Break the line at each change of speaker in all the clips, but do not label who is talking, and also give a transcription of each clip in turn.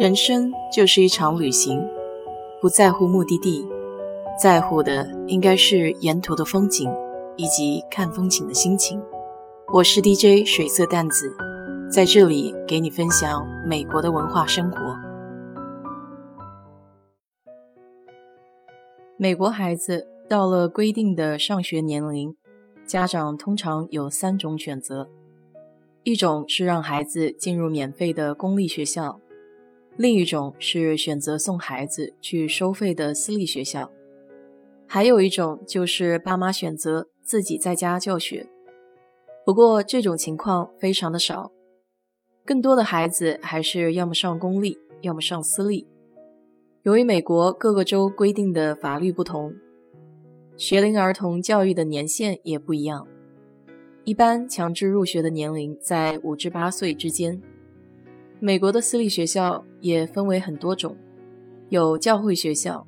人生就是一场旅行，不在乎目的地，在乎的应该是沿途的风景以及看风景的心情。我是 DJ 水色淡子，在这里给你分享美国的文化生活。美国孩子到了规定的上学年龄，家长通常有三种选择：一种是让孩子进入免费的公立学校。另一种是选择送孩子去收费的私立学校，还有一种就是爸妈选择自己在家教学。不过这种情况非常的少，更多的孩子还是要么上公立，要么上私立。由于美国各个州规定的法律不同，学龄儿童教育的年限也不一样，一般强制入学的年龄在五至八岁之间。美国的私立学校也分为很多种，有教会学校，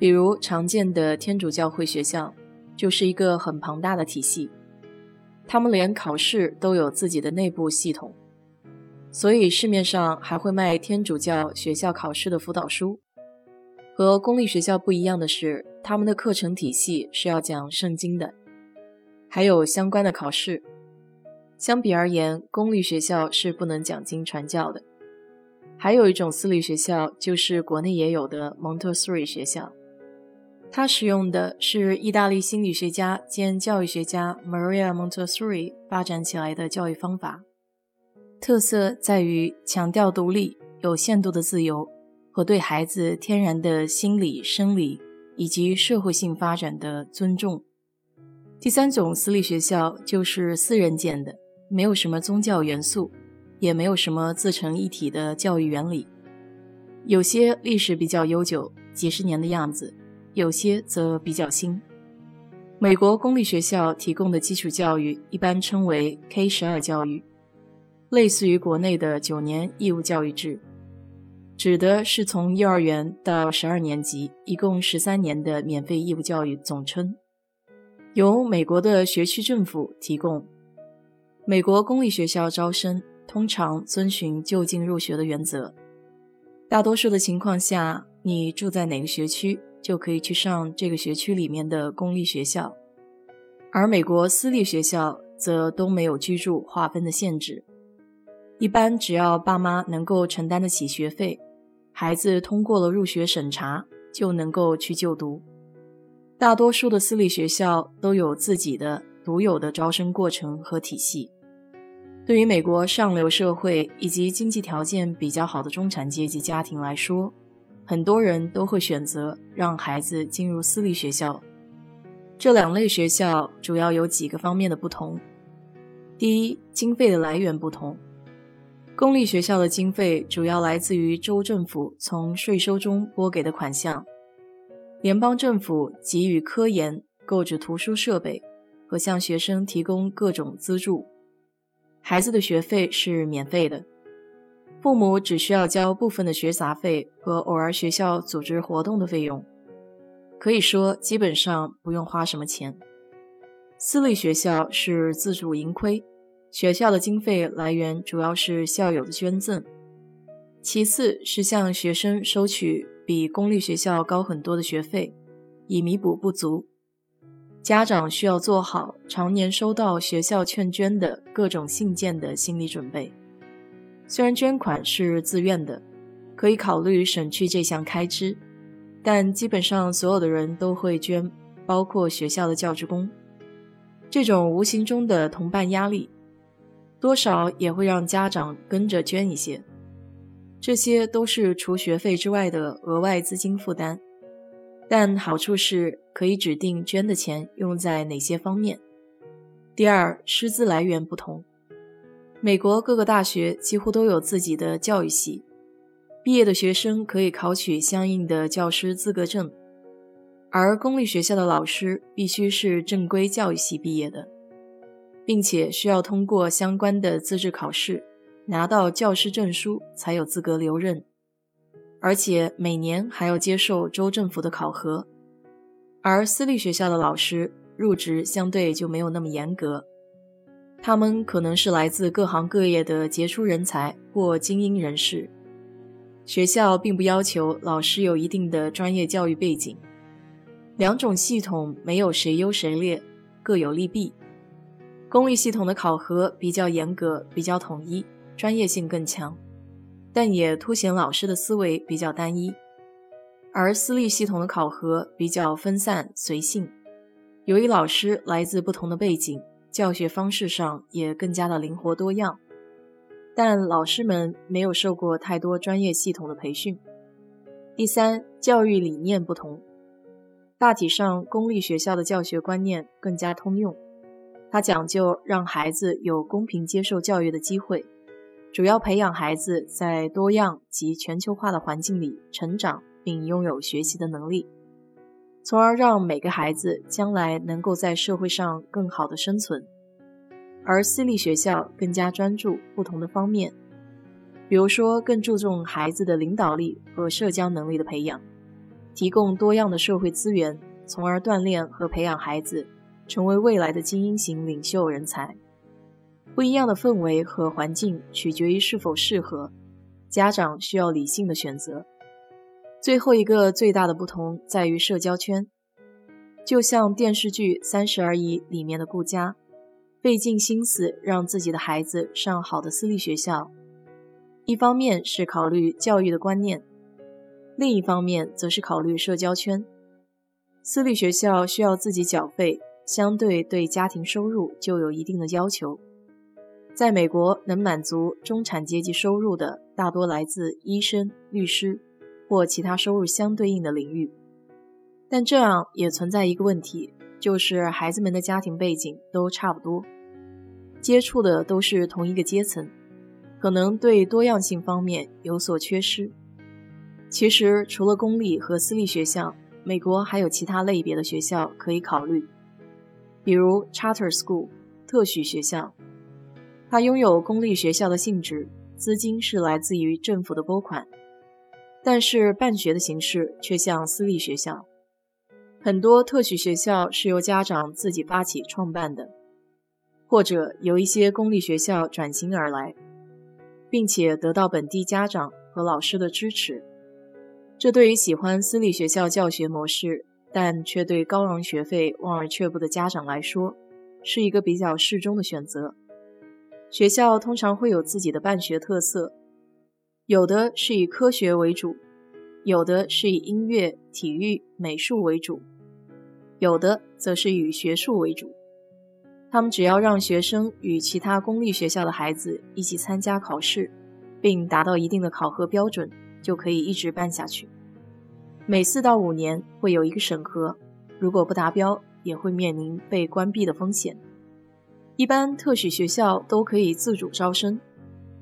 比如常见的天主教会学校，就是一个很庞大的体系，他们连考试都有自己的内部系统，所以市面上还会卖天主教学校考试的辅导书。和公立学校不一样的是，他们的课程体系是要讲圣经的，还有相关的考试。相比而言，公立学校是不能讲经传教的。还有一种私立学校，就是国内也有的蒙特梭利学校，它使用的是意大利心理学家兼教育学家 Maria Montessori 发展起来的教育方法，特色在于强调独立、有限度的自由和对孩子天然的心理、生理以及社会性发展的尊重。第三种私立学校就是私人建的。没有什么宗教元素，也没有什么自成一体的教育原理。有些历史比较悠久，几十年的样子；有些则比较新。美国公立学校提供的基础教育一般称为 K 十二教育，类似于国内的九年义务教育制，指的是从幼儿园到十二年级，一共十三年的免费义务教育总称，由美国的学区政府提供。美国公立学校招生通常遵循就近入学的原则，大多数的情况下，你住在哪个学区就可以去上这个学区里面的公立学校，而美国私立学校则都没有居住划分的限制。一般只要爸妈能够承担得起学费，孩子通过了入学审查，就能够去就读。大多数的私立学校都有自己的独有的招生过程和体系。对于美国上流社会以及经济条件比较好的中产阶级家庭来说，很多人都会选择让孩子进入私立学校。这两类学校主要有几个方面的不同：第一，经费的来源不同。公立学校的经费主要来自于州政府从税收中拨给的款项，联邦政府给予科研、购置图书设备和向学生提供各种资助。孩子的学费是免费的，父母只需要交部分的学杂费和偶尔学校组织活动的费用，可以说基本上不用花什么钱。私立学校是自主盈亏，学校的经费来源主要是校友的捐赠，其次是向学生收取比公立学校高很多的学费，以弥补不足。家长需要做好常年收到学校劝捐的各种信件的心理准备。虽然捐款是自愿的，可以考虑省去这项开支，但基本上所有的人都会捐，包括学校的教职工。这种无形中的同伴压力，多少也会让家长跟着捐一些。这些都是除学费之外的额外资金负担。但好处是可以指定捐的钱用在哪些方面。第二，师资来源不同。美国各个大学几乎都有自己的教育系，毕业的学生可以考取相应的教师资格证，而公立学校的老师必须是正规教育系毕业的，并且需要通过相关的资质考试，拿到教师证书才有资格留任。而且每年还要接受州政府的考核，而私立学校的老师入职相对就没有那么严格，他们可能是来自各行各业的杰出人才或精英人士，学校并不要求老师有一定的专业教育背景。两种系统没有谁优谁劣，各有利弊。公立系统的考核比较严格，比较统一，专业性更强，但也凸显老师的思维比较单一；而私立系统的考核比较分散、随性，由于老师来自不同的背景，教学方式上也更加的灵活多样，但老师们没有受过太多专业系统的培训。第三，教育理念不同。大体上，公立学校的教学观念更加通用，它讲究让孩子有公平接受教育的机会，主要培养孩子在多样及全球化的环境里成长，并拥有学习的能力，从而让每个孩子将来能够在社会上更好的生存。而私立学校更加专注不同的方面，比如说更注重孩子的领导力和社交能力的培养。提供多样的社会资源，从而锻炼和培养孩子成为未来的精英型领袖人才。不一样的氛围和环境取决于是否适合，家长需要理性的选择。最后一个最大的不同在于社交圈，就像电视剧《三十而已》里面的顾佳，费尽心思让自己的孩子上好的私立学校，一方面是考虑教育的观念。另一方面，则是考虑社交圈。私立学校需要自己缴费，相对对家庭收入就有一定的要求。在美国，能满足中产阶级收入的，大多来自医生、律师或其他收入相对应的领域。但这样也存在一个问题，就是孩子们的家庭背景都差不多，接触的都是同一个阶层，可能对多样性方面有所缺失。其实，除了公立和私立学校，美国还有其他类别的学校可以考虑，比如 charter school 特许学校，它拥有公立学校的性质，资金是来自于政府的拨款，但是办学的形式却像私立学校。很多特许学校是由家长自己发起创办的，或者由一些公立学校转型而来，并且得到本地家长和老师的支持。这对于喜欢私立学校教学模式，但却对高昂学费望而却步的家长来说，是一个比较适中的选择。学校通常会有自己的办学特色，有的是以科学为主，有的是以音乐、体育、美术为主，有的则是以学术为主。他们只要让学生与其他公立学校的孩子一起参加考试，并达到一定的考核标准。就可以一直办下去。每四到五年会有一个审核，如果不达标，也会面临被关闭的风险。一般特许学校都可以自主招生，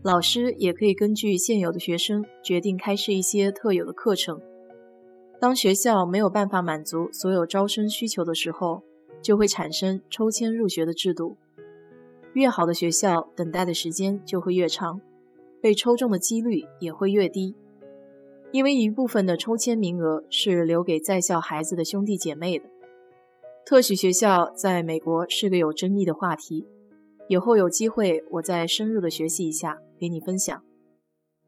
老师也可以根据现有的学生决定开设一些特有的课程。当学校没有办法满足所有招生需求的时候，就会产生抽签入学的制度。越好的学校，等待的时间就会越长，被抽中的几率也会越低。因为一部分的抽签名额是留给在校孩子的兄弟姐妹的。特许学校在美国是个有争议的话题，以后有机会我再深入的学习一下，给你分享。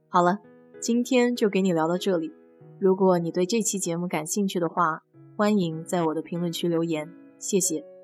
好了，今天就给你聊到这里。如果你对这期节目感兴趣的话，欢迎在我的评论区留言，谢谢。